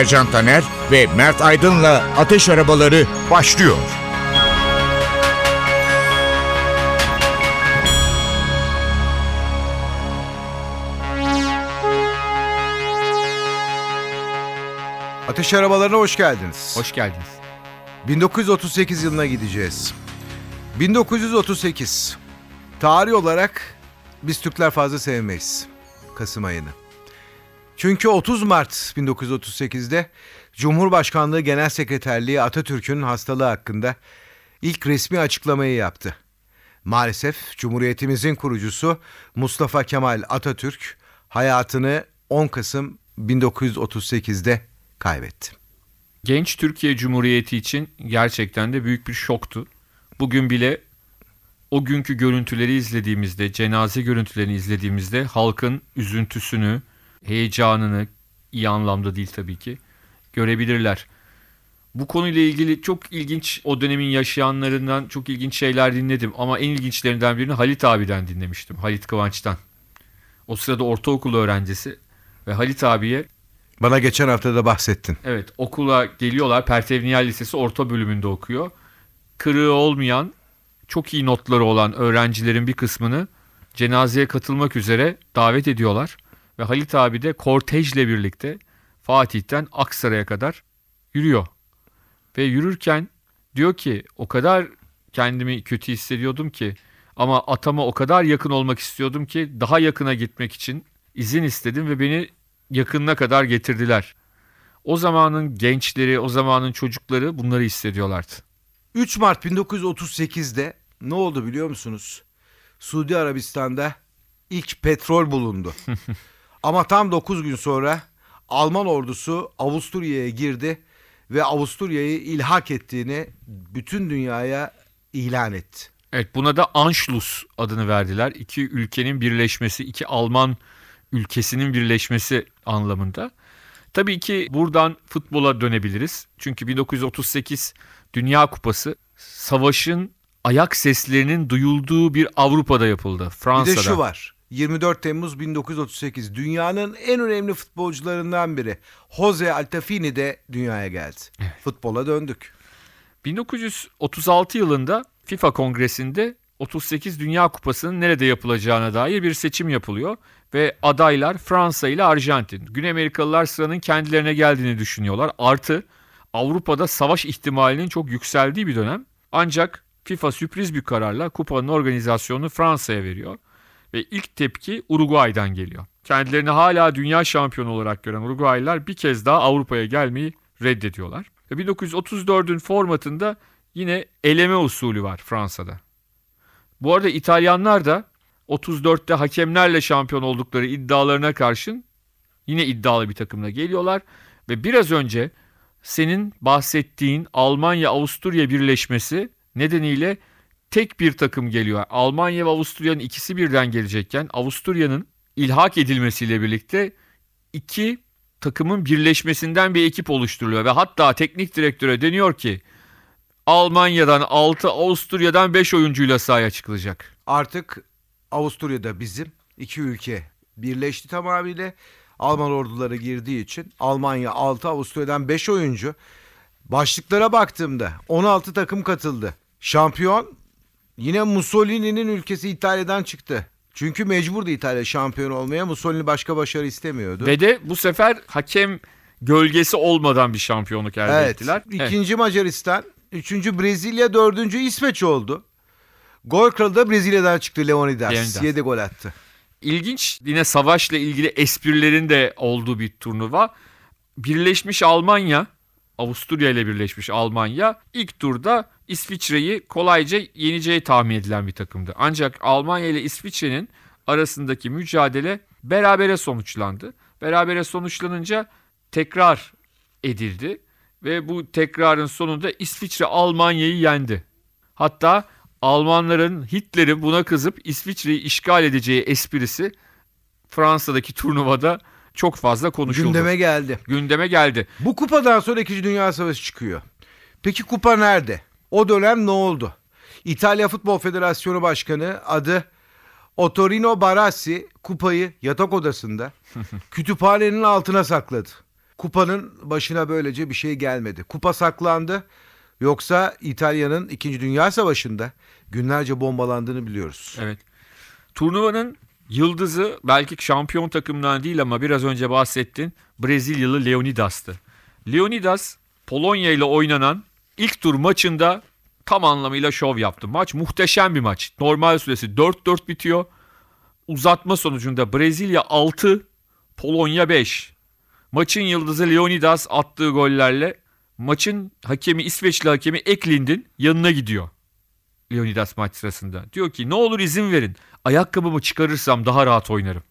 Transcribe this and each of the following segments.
Ercan Taner ve Mert Aydın'la Ateş Arabaları başlıyor. Ateş arabalarına hoş geldiniz. Hoş geldiniz. 1938 yılına gideceğiz. 1938. Tarih olarak biz Türkler fazla sevmeyiz Kasım ayını. Çünkü 30 Mart 1938'de Cumhurbaşkanlığı Genel Sekreterliği Atatürk'ün hastalığı hakkında ilk resmi açıklamayı yaptı. Maalesef Cumhuriyetimizin kurucusu Mustafa Kemal Atatürk hayatını 10 Kasım 1938'de kaybetti. Genç Türkiye Cumhuriyeti için gerçekten de büyük bir şoktu. Bugün bile o günkü görüntüleri izlediğimizde, cenaze görüntülerini izlediğimizde halkın üzüntüsünü, heyecanını iyi anlamda değil tabii ki görebilirler. Bu konuyla ilgili çok ilginç o dönemin yaşayanlarından çok ilginç şeyler dinledim ama en ilginçlerinden birini Halit abiden dinlemiştim. Halit Kıvanç'tan. O sırada ortaokul öğrencisi ve Halit abiye Bana geçen hafta da bahsettin. Evet okula geliyorlar. Pertevniyal Lisesi orta bölümünde okuyor. Kırığı olmayan, çok iyi notları olan öğrencilerin bir kısmını cenazeye katılmak üzere davet ediyorlar. Ve Halit abi de kortejle birlikte Fatih'ten Aksaray'a kadar yürüyor. Ve yürürken diyor ki o kadar kendimi kötü hissediyordum ki ama atama o kadar yakın olmak istiyordum ki daha yakına gitmek için izin istedim ve beni yakınına kadar getirdiler. O zamanın gençleri, o zamanın çocukları bunları hissediyorlardı. 3 Mart 1938'de ne oldu biliyor musunuz? Suudi Arabistan'da ilk petrol bulundu. Ama tam 9 gün sonra Alman ordusu Avusturya'ya girdi ve Avusturya'yı ilhak ettiğini bütün dünyaya ilan etti. Evet buna da Anschluss adını verdiler. İki ülkenin birleşmesi, iki Alman ülkesinin birleşmesi anlamında. Tabii ki buradan futbola dönebiliriz. Çünkü 1938 Dünya Kupası savaşın ayak seslerinin duyulduğu bir Avrupa'da yapıldı. Bir Fransa'da. de şu var. 24 Temmuz 1938 dünyanın en önemli futbolcularından biri Jose Altafini de dünyaya geldi. Futbola döndük. 1936 yılında FIFA Kongresi'nde 38 Dünya Kupası'nın nerede yapılacağına dair bir seçim yapılıyor ve adaylar Fransa ile Arjantin. Güney Amerikalılar sıranın kendilerine geldiğini düşünüyorlar. Artı Avrupa'da savaş ihtimalinin çok yükseldiği bir dönem. Ancak FIFA sürpriz bir kararla kupanın organizasyonunu Fransa'ya veriyor. Ve ilk tepki Uruguay'dan geliyor. Kendilerini hala dünya şampiyonu olarak gören Uruguaylılar bir kez daha Avrupa'ya gelmeyi reddediyorlar. Ve 1934'ün formatında yine eleme usulü var Fransa'da. Bu arada İtalyanlar da 34'te hakemlerle şampiyon oldukları iddialarına karşın yine iddialı bir takımla geliyorlar ve biraz önce senin bahsettiğin Almanya-Avusturya birleşmesi nedeniyle tek bir takım geliyor. Almanya ve Avusturya'nın ikisi birden gelecekken Avusturya'nın ilhak edilmesiyle birlikte iki takımın birleşmesinden bir ekip oluşturuluyor ve hatta teknik direktöre deniyor ki Almanya'dan 6, Avusturya'dan 5 oyuncuyla sahaya çıkılacak. Artık Avusturya'da bizim iki ülke birleşti tamamıyla. Alman orduları girdiği için Almanya 6, Avusturya'dan 5 oyuncu. Başlıklara baktığımda 16 takım katıldı. Şampiyon yine Mussolini'nin ülkesi İtalya'dan çıktı. Çünkü mecburdu İtalya şampiyon olmaya. Mussolini başka başarı istemiyordu. Ve de bu sefer hakem gölgesi olmadan bir şampiyonluk elde evet. ettiler. Evet. İkinci Macaristan, üçüncü Brezilya, dördüncü İsveç oldu. Gol kralı da Brezilya'dan çıktı Leonidas. Leonidas. 7 gol attı. İlginç yine savaşla ilgili esprilerin de olduğu bir turnuva. Birleşmiş Almanya, Avusturya ile birleşmiş Almanya ilk turda İsviçre'yi kolayca yeneceği tahmin edilen bir takımdı. Ancak Almanya ile İsviçre'nin arasındaki mücadele berabere sonuçlandı. Berabere sonuçlanınca tekrar edildi ve bu tekrarın sonunda İsviçre Almanya'yı yendi. Hatta Almanların Hitler'in buna kızıp İsviçre'yi işgal edeceği esprisi Fransa'daki turnuvada çok fazla konuşuldu. Gündeme geldi. Gündeme geldi. Bu kupadan sonra 2. Dünya Savaşı çıkıyor. Peki kupa nerede? O dönem ne oldu? İtalya Futbol Federasyonu Başkanı adı Otorino Barassi kupayı yatak odasında kütüphanenin altına sakladı. Kupanın başına böylece bir şey gelmedi. Kupa saklandı. Yoksa İtalya'nın 2. Dünya Savaşı'nda günlerce bombalandığını biliyoruz. Evet. Turnuvanın yıldızı belki şampiyon takımdan değil ama biraz önce bahsettin Brezilyalı Leonidas'tı. Leonidas Polonya ile oynanan ilk tur maçında tam anlamıyla şov yaptı. Maç muhteşem bir maç. Normal süresi 4-4 bitiyor. Uzatma sonucunda Brezilya 6, Polonya 5. Maçın yıldızı Leonidas attığı gollerle maçın hakemi İsveçli hakemi Eklind'in yanına gidiyor. Leonidas maç sırasında. Diyor ki ne olur izin verin. Ayakkabımı çıkarırsam daha rahat oynarım.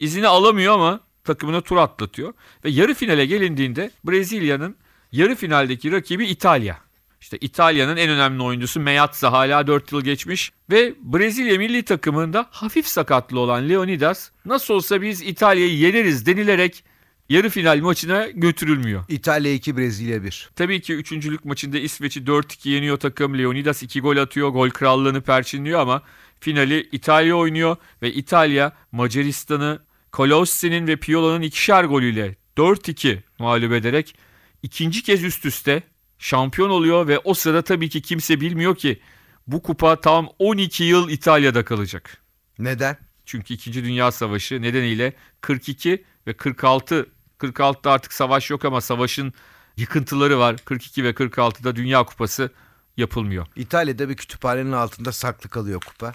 İzini alamıyor ama takımına tur atlatıyor. Ve yarı finale gelindiğinde Brezilya'nın yarı finaldeki rakibi İtalya. İşte İtalya'nın en önemli oyuncusu Meazza hala 4 yıl geçmiş ve Brezilya milli takımında hafif sakatlı olan Leonidas nasıl olsa biz İtalya'yı yeneriz denilerek yarı final maçına götürülmüyor. İtalya 2 Brezilya 1. Tabii ki üçüncülük maçında İsveç'i 4-2 yeniyor takım. Leonidas 2 gol atıyor. Gol krallığını perçinliyor ama finali İtalya oynuyor ve İtalya Macaristan'ı Kolossi'nin ve Piola'nın ikişer golüyle 4-2 mağlup ederek ikinci kez üst üste şampiyon oluyor ve o sırada tabii ki kimse bilmiyor ki bu kupa tam 12 yıl İtalya'da kalacak. Neden? Çünkü 2. Dünya Savaşı nedeniyle 42 ve 46 46'da artık savaş yok ama savaşın yıkıntıları var. 42 ve 46'da Dünya Kupası yapılmıyor. İtalya'da bir kütüphanenin altında saklı kalıyor kupa.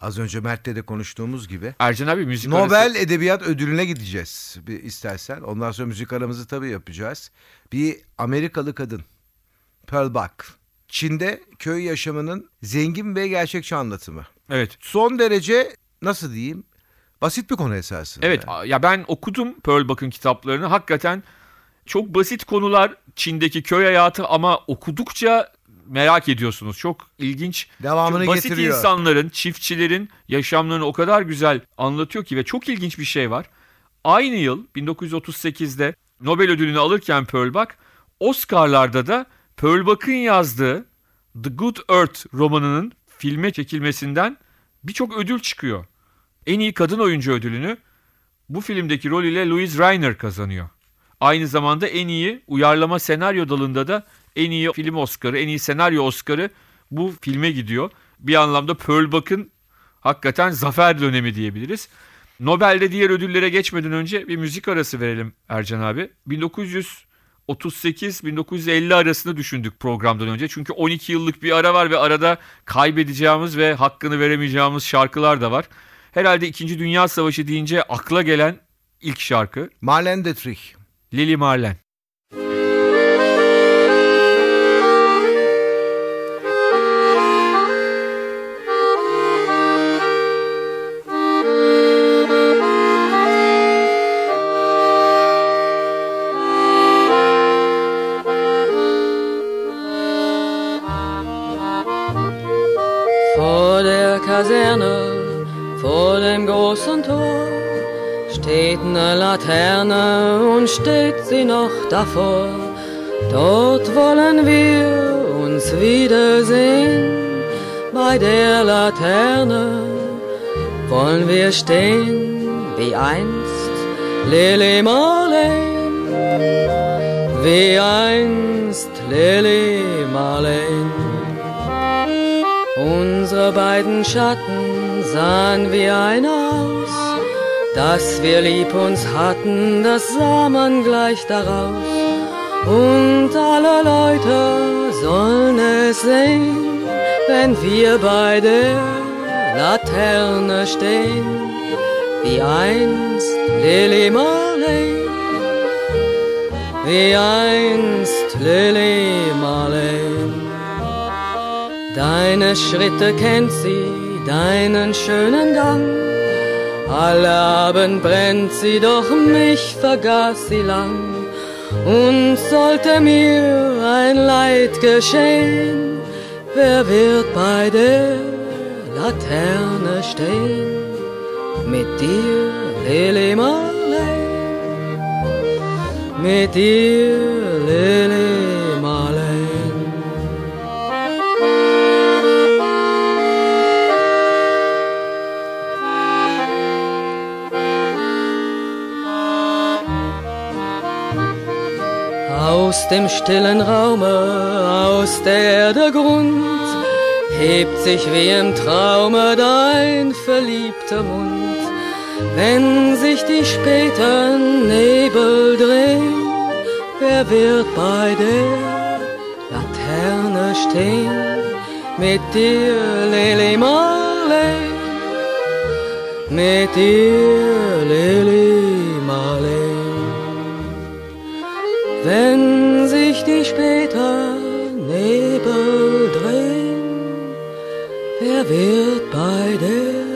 Az önce Mert'le de konuştuğumuz gibi. Ercan abi müzik Nobel arası- Edebiyat Ödülü'ne gideceğiz bir istersen. Ondan sonra müzik aramızı tabii yapacağız. Bir Amerikalı kadın Pearl Buck. Çin'de köy yaşamının zengin ve gerçekçi anlatımı. Evet. Son derece nasıl diyeyim basit bir konu esasında. Evet ya ben okudum Pearl Buck'ın kitaplarını. Hakikaten çok basit konular Çin'deki köy hayatı ama okudukça merak ediyorsunuz. Çok ilginç. Devamını çok basit getiriyor. insanların, çiftçilerin yaşamlarını o kadar güzel anlatıyor ki ve çok ilginç bir şey var. Aynı yıl 1938'de Nobel ödülünü alırken Pearl Buck, Oscar'larda da Pearl Buck'ın yazdığı The Good Earth romanının filme çekilmesinden birçok ödül çıkıyor. En iyi kadın oyuncu ödülünü bu filmdeki rolüyle Louise Rainer kazanıyor. Aynı zamanda en iyi uyarlama senaryo dalında da en iyi film Oscar'ı, en iyi senaryo Oscar'ı bu filme gidiyor. Bir anlamda Pearl Buck'ın hakikaten zafer dönemi diyebiliriz. Nobel'de diğer ödüllere geçmeden önce bir müzik arası verelim Ercan abi. 1938-1950 arasını düşündük programdan önce. Çünkü 12 yıllık bir ara var ve arada kaybedeceğimiz ve hakkını veremeyeceğimiz şarkılar da var. Herhalde 2. Dünya Savaşı deyince akla gelen ilk şarkı Marlene Dietrich. Lili Marlen. Laterne und steht sie noch davor. Dort wollen wir uns wiedersehen, bei der Laterne wollen wir stehen, wie einst Lili Marleen, wie einst Lili Marleen. Unsere beiden Schatten sahen wie einer aus. Dass wir lieb uns hatten, das sah man gleich daraus. Und alle Leute sollen es sehen, wenn wir bei der Laterne stehen. Wie einst Lili Marley, wie einst Lili Marley. Deine Schritte kennt sie, deinen schönen Gang. Alle Abend brennt sie, doch mich vergaß sie lang. Und sollte mir ein Leid geschehen, wer wird bei der Laterne stehen? Mit dir, Lili Marley, mit dir, Lili Aus dem stillen Raume, aus der Erde Grund, hebt sich wie im Traume dein verliebter Mund. Wenn sich die späten Nebel drehen, wer wird bei der Laterne stehen? Mit dir, Lili Marley, mit dir, Lili Marley. Wenn wird bei der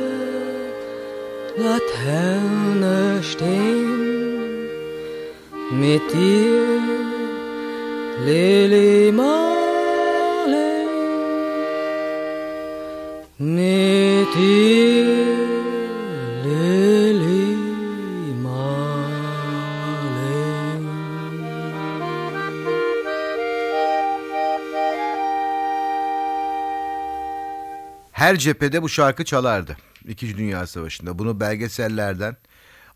Laterne stehen? Mit dir, Lili Marley, mit dir, Her cephede bu şarkı çalardı. İkinci Dünya Savaşı'nda. Bunu belgesellerden,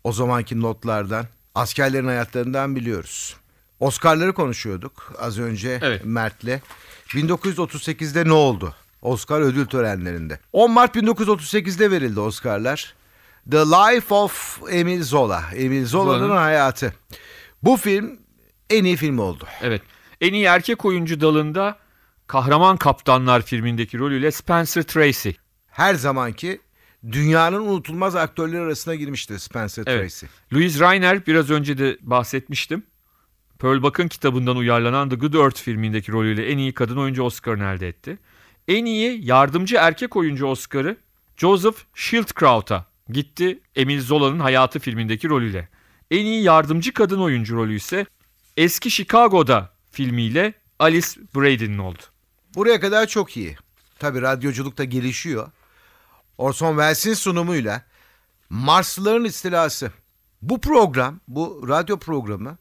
o zamanki notlardan, askerlerin hayatlarından biliyoruz. Oscar'ları konuşuyorduk az önce Evet. Mert'le. 1938'de ne oldu? Oscar ödül törenlerinde. 10 Mart 1938'de verildi Oscar'lar. The Life of Emil Zola. Emil Zola'nın Zola'nın- hayatı. Bu film en iyi film oldu. Evet. En iyi erkek oyuncu dalında Kahraman Kaptanlar filmindeki rolüyle Spencer Tracy. Her zamanki dünyanın unutulmaz aktörleri arasına girmişti Spencer Evet. Tracy. Louis Reiner biraz önce de bahsetmiştim. Pearl Buck'ın kitabından uyarlanan The Good Earth filmindeki rolüyle en iyi kadın oyuncu Oscar'ını elde etti. En iyi yardımcı erkek oyuncu Oscar'ı Joseph Schildkraut'a gitti Emil Zola'nın Hayatı filmindeki rolüyle. En iyi yardımcı kadın oyuncu rolü ise Eski Chicago'da filmiyle Alice Brady'nin oldu. Buraya kadar çok iyi. Tabi radyoculuk da gelişiyor. Orson Welles'in sunumuyla Marslıların istilası. Bu program, bu radyo programı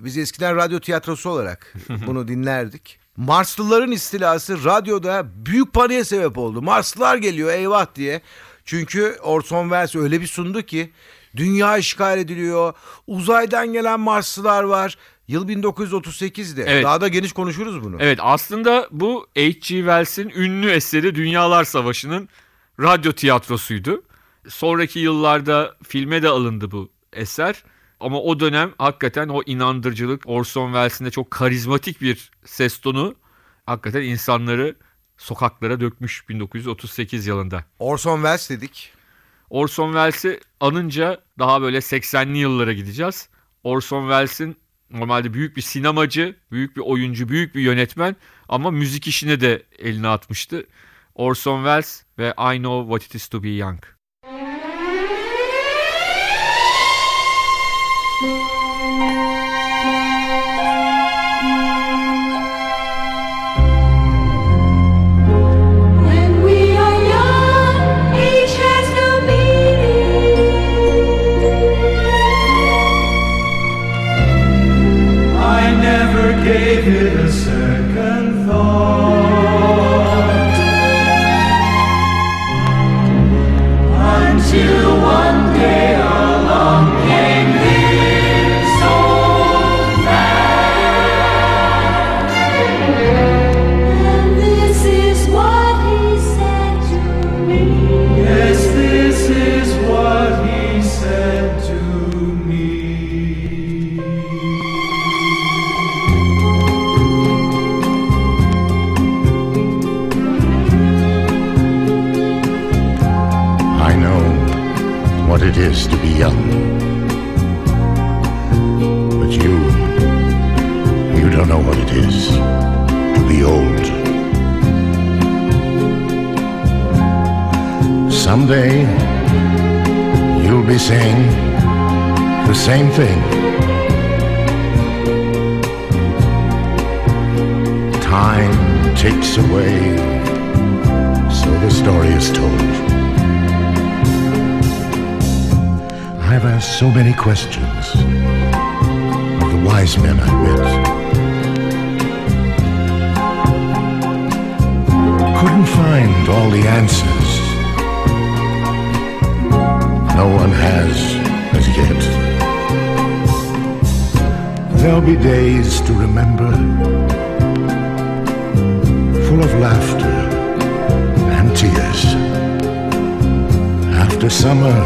biz eskiden radyo tiyatrosu olarak bunu dinlerdik. Marslıların istilası radyoda büyük paniğe sebep oldu. Marslılar geliyor eyvah diye. Çünkü Orson Welles öyle bir sundu ki dünya işgal ediliyor. Uzaydan gelen Marslılar var. Yıl 1938'de. Evet. Daha da geniş konuşuruz bunu. Evet aslında bu H.G. Wells'in ünlü eseri Dünyalar Savaşı'nın radyo tiyatrosuydu. Sonraki yıllarda filme de alındı bu eser. Ama o dönem hakikaten o inandırıcılık Orson Welles'in de çok karizmatik bir ses tonu hakikaten insanları sokaklara dökmüş 1938 yılında. Orson Welles dedik. Orson Welles'i anınca daha böyle 80'li yıllara gideceğiz. Orson Welles'in normalde büyük bir sinemacı, büyük bir oyuncu, büyük bir yönetmen ama müzik işine de eline atmıştı. Orson Welles ve I Know What It Is To Be Young. What it is to be young. But you, you don't know what it is to be old. Someday, you'll be saying the same thing. Time takes away, so the story is told. I've asked so many questions of the wise men I met. Couldn't find all the answers There'll be days to remember, full of laughter and tears. After summer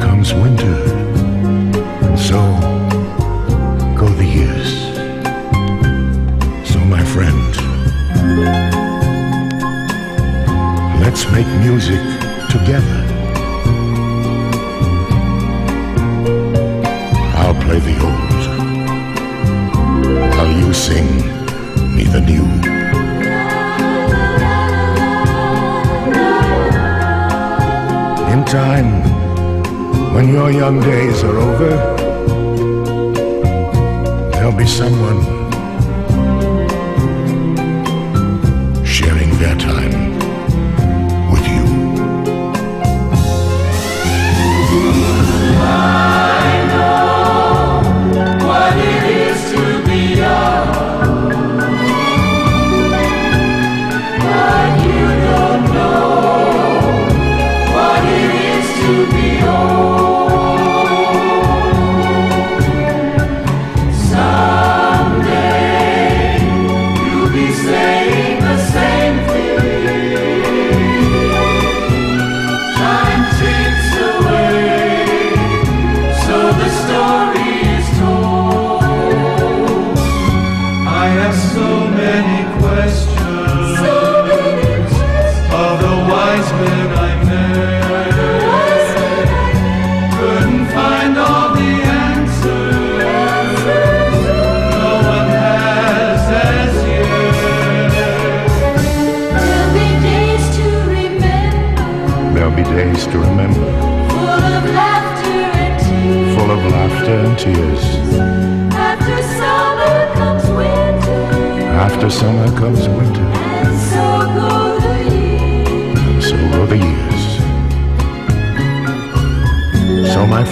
comes winter, and so go the years. So, my friend, let's make music together. Play the old while you sing me the new. In time, when your young days are over, there'll be someone sharing their time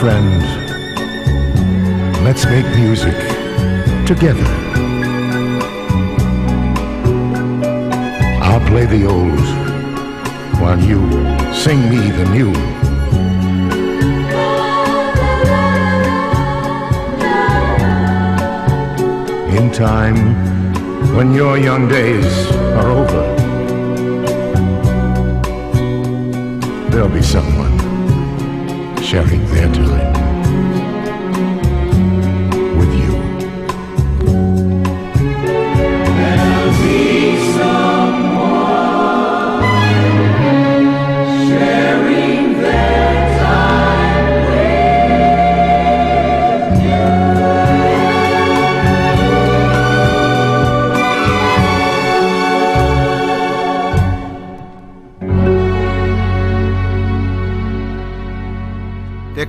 friend, let's make music together. I'll play the old while you sing me the new. In time, when your young days are over, there'll be someone sharing their time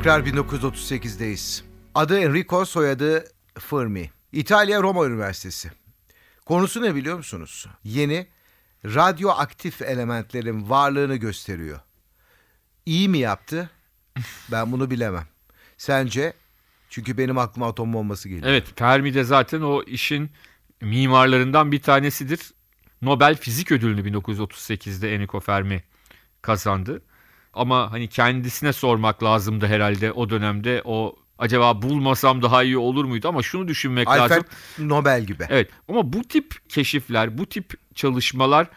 Tekrar 1938'deyiz. Adı Enrico, soyadı Fermi. İtalya Roma Üniversitesi. Konusu ne biliyor musunuz? Yeni radyoaktif elementlerin varlığını gösteriyor. İyi mi yaptı? Ben bunu bilemem. Sence? Çünkü benim aklıma atom bombası geliyor. Evet Fermi de zaten o işin mimarlarından bir tanesidir. Nobel Fizik Ödülünü 1938'de Enrico Fermi kazandı. Ama hani kendisine sormak lazımdı herhalde o dönemde o acaba bulmasam daha iyi olur muydu ama şunu düşünmek lazım. Alfred Nobel gibi. Evet ama bu tip keşifler, bu tip çalışmalar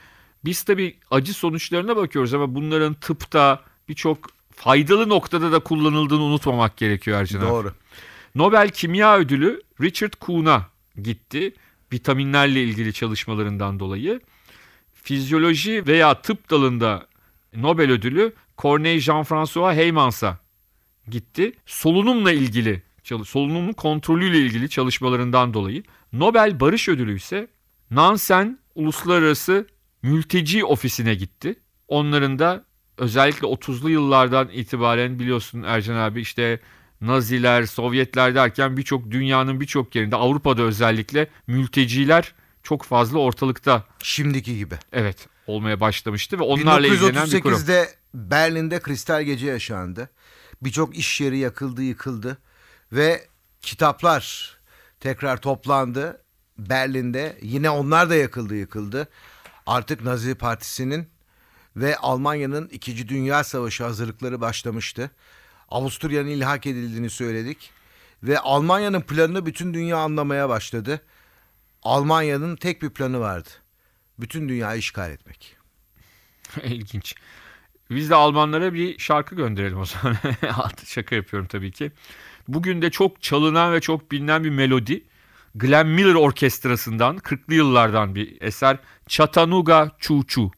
biz tabii acı sonuçlarına bakıyoruz ama bunların tıpta birçok faydalı noktada da kullanıldığını unutmamak gerekiyor Ercan abi. Doğru. Nobel Kimya Ödülü Richard Kuhn'a gitti. Vitaminlerle ilgili çalışmalarından dolayı. Fizyoloji veya tıp dalında Nobel Ödülü Corneille Jean-François Heymans'a gitti. Solunumla ilgili, solunumun kontrolüyle ilgili çalışmalarından dolayı. Nobel Barış Ödülü ise Nansen Uluslararası Mülteci Ofisi'ne gitti. Onların da özellikle 30'lu yıllardan itibaren biliyorsun Ercan abi işte Naziler, Sovyetler derken birçok dünyanın birçok yerinde Avrupa'da özellikle mülteciler çok fazla ortalıkta Şimdiki gibi. evet olmaya başlamıştı ve onlarla ilgilenen bir kurum. 1938'de Berlin'de kristal gece yaşandı. Birçok iş yeri yakıldı, yıkıldı ve kitaplar tekrar toplandı Berlin'de. Yine onlar da yakıldı, yıkıldı. Artık Nazi Partisi'nin ve Almanya'nın 2. Dünya Savaşı hazırlıkları başlamıştı. Avusturya'nın ilhak edildiğini söyledik ve Almanya'nın planını bütün dünya anlamaya başladı. Almanya'nın tek bir planı vardı. Bütün dünyayı işgal etmek. İlginç. Biz de Almanlara bir şarkı gönderelim o zaman. Şaka yapıyorum tabii ki. Bugün de çok çalınan ve çok bilinen bir melodi. Glenn Miller Orkestrası'ndan 40'lı yıllardan bir eser Chattanooga Choo Choo.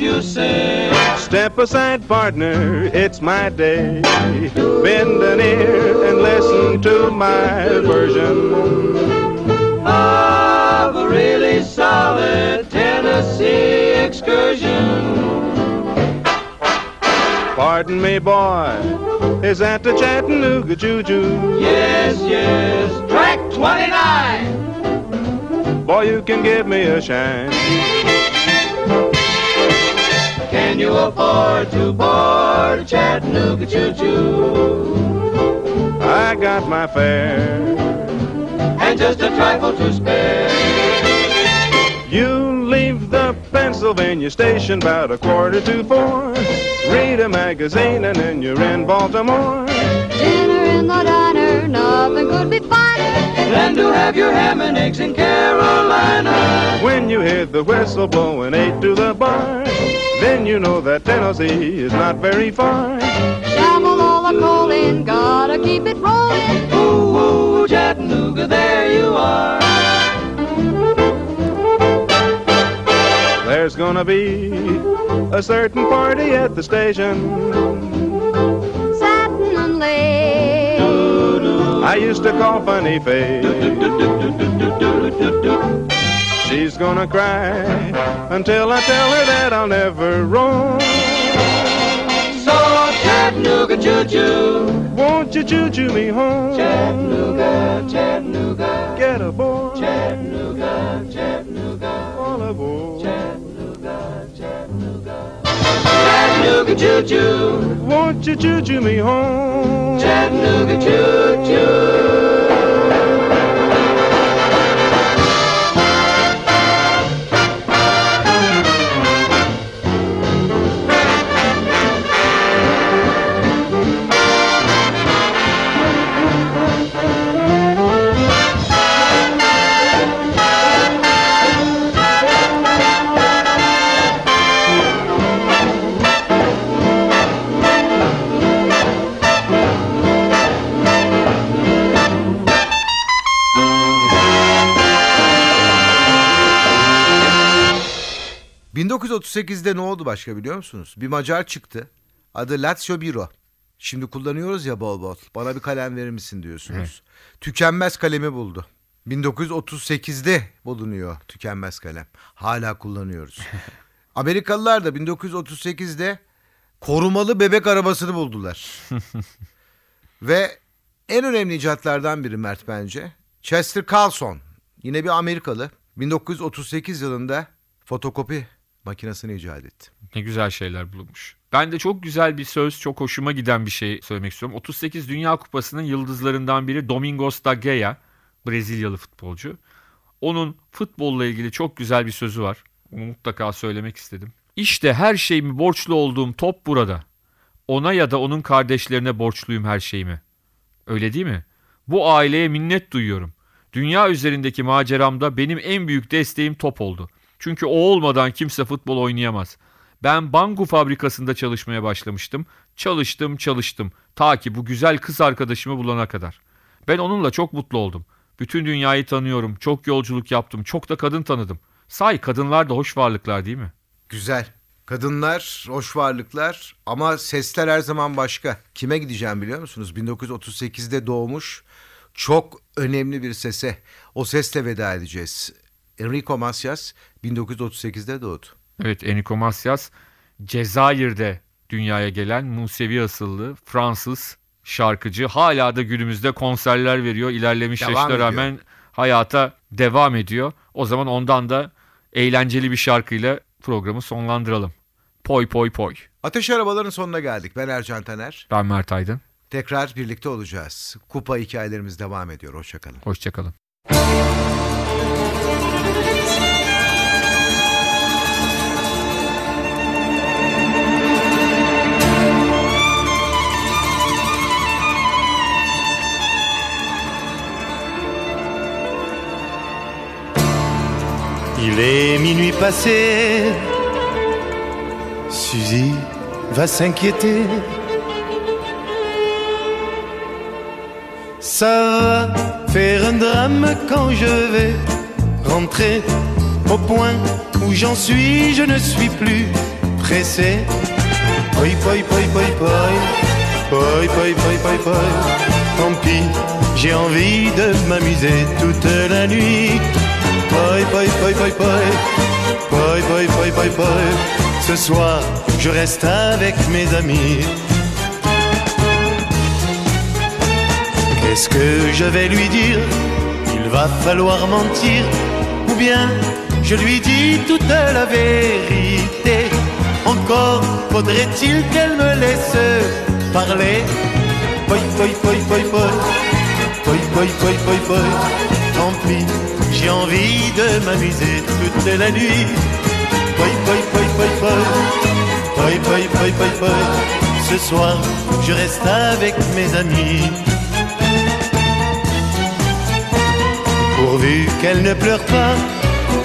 You say? Step aside, partner, it's my day. Bend an ear and listen to my version. Of a really solid Tennessee excursion. Pardon me, boy, is that the Chattanooga Juju? Yes, yes, track 29. Boy, you can give me a shine. Can you afford to board a Chattanooga choo-choo? I got my fare. And just a trifle to spare. You leave the Pennsylvania station about a quarter to four. Read a magazine and then you're in Baltimore. Dinner in the diner, nothing could be finer. Than to have your ham and eggs in Carolina. When you hear the whistle blowing eight to the bar, then you know that Tennessee is not very far. Shovel all the coal in, gotta keep it rolling. Ooh, ooh, Chattanooga, there you are. There's gonna be a certain party at the station. Satin and lace. I used to call Funny Face. She's gonna cry until I tell her that I'll never roam. So Chattanooga choo-choo. Won't you choo-choo me home? Chattanooga, Chattanooga. Get aboard, Chattanooga, Chattanooga. all aboard. Chattanooga choo-choo. Won't you choo-choo me home? Chattanooga choo-choo. Hı. 1938'de ne oldu başka biliyor musunuz? Bir Macar çıktı. Adı Lazio Biro. Şimdi kullanıyoruz ya bol bol. Bana bir kalem verir misin diyorsunuz. Tükenmez kalemi buldu. 1938'de bulunuyor tükenmez kalem. Hala kullanıyoruz. Amerikalılar da 1938'de korumalı bebek arabasını buldular. Ve en önemli icatlardan biri Mert bence. Chester Carlson. Yine bir Amerikalı. 1938 yılında fotokopi makinesini icat etti. Ne güzel şeyler bulunmuş. Ben de çok güzel bir söz, çok hoşuma giden bir şey söylemek istiyorum. 38 Dünya Kupası'nın yıldızlarından biri Domingos da Gea, Brezilyalı futbolcu. Onun futbolla ilgili çok güzel bir sözü var. Onu mutlaka söylemek istedim. İşte her şeyimi borçlu olduğum top burada. Ona ya da onun kardeşlerine borçluyum her şeyimi. Öyle değil mi? Bu aileye minnet duyuyorum. Dünya üzerindeki maceramda benim en büyük desteğim top oldu. Çünkü o olmadan kimse futbol oynayamaz. Ben Bangu fabrikasında çalışmaya başlamıştım. Çalıştım, çalıştım. Ta ki bu güzel kız arkadaşımı bulana kadar. Ben onunla çok mutlu oldum. Bütün dünyayı tanıyorum. Çok yolculuk yaptım. Çok da kadın tanıdım. Say kadınlar da hoş varlıklar değil mi? Güzel. Kadınlar, hoş varlıklar ama sesler her zaman başka. Kime gideceğim biliyor musunuz? 1938'de doğmuş çok önemli bir sese. O sesle veda edeceğiz. Enrico Macias 1938'de doğdu. Evet Enrico Macias Cezayir'de dünyaya gelen Musevi asıllı Fransız şarkıcı. Hala da günümüzde konserler veriyor. İlerlemiş Devam yaşına ediyor. rağmen hayata devam ediyor. O zaman ondan da eğlenceli bir şarkıyla programı sonlandıralım. Poy poy poy. Ateş Arabaların sonuna geldik. Ben Ercan Taner. Ben Mert Aydın. Tekrar birlikte olacağız. Kupa hikayelerimiz devam ediyor. Hoşçakalın. Hoşçakalın. Passé, Suzy va s'inquiéter. Ça va faire un drame quand je vais rentrer au point où j'en suis, je ne suis plus pressé. Poi, poi, poi, poi, poi, poi, poi, poi, poi, poi. Tant pis, j'ai envie de m'amuser toute la nuit. Poi, poi, poi, poi, poi, Boy, ce soir, je reste avec mes amis. Qu'est-ce que je vais lui dire? Il va falloir mentir. Ou bien, je lui dis toute la vérité. Encore faudrait-il qu'elle me laisse parler. Boy, boy, boy, boy, boy. Boy, boy, boy, boy, boy. J'ai envie de m'amuser toute la nuit. Poi, poi, poi, poi, poi. Poi, poi, poi, poi, poi. Ce soir, je reste avec mes amis. Pourvu qu'elle ne pleure pas,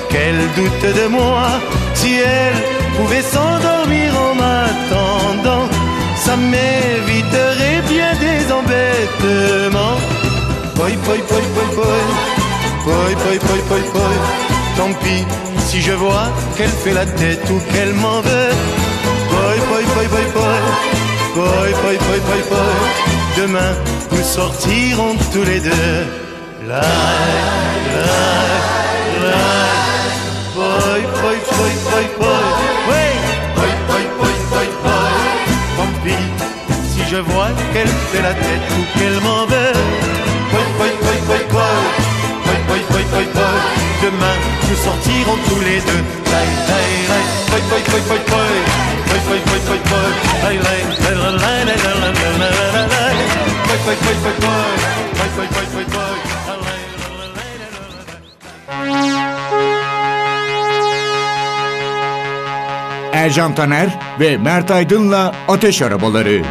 qu'elle doute de moi. Si elle pouvait s'endormir en m'attendant, ça m'éviterait bien des embêtements. Poi, poi, poi, poi, poi poi, poi, poi, poi, poi. Tant pis si je vois qu'elle fait la tête ou qu'elle m'en veut. Poi, poi, poi, poi, poi, poi, poi, poi, poi, poi. Demain, nous sortirons tous les deux. La, la, la, poi, poi, poi, poi, poi, oui, poi, poi, poi, poi, poi. Tant pis si je vois qu'elle fait la tête ou qu'elle m'en veut. Poi, poi. Demain, nous sortirons tous les deux. Lai, lai, lai, poi, poi, poi, poi, poi, poi, poi, poi, poi, poi. Lai, lai, lai, lai, lai, lai, lai. Poi, poi, poi, poi, poi, poi, poi, poi, poi, poi. Ercan Taner ve Mert Aydın'la Ateş Arabaları.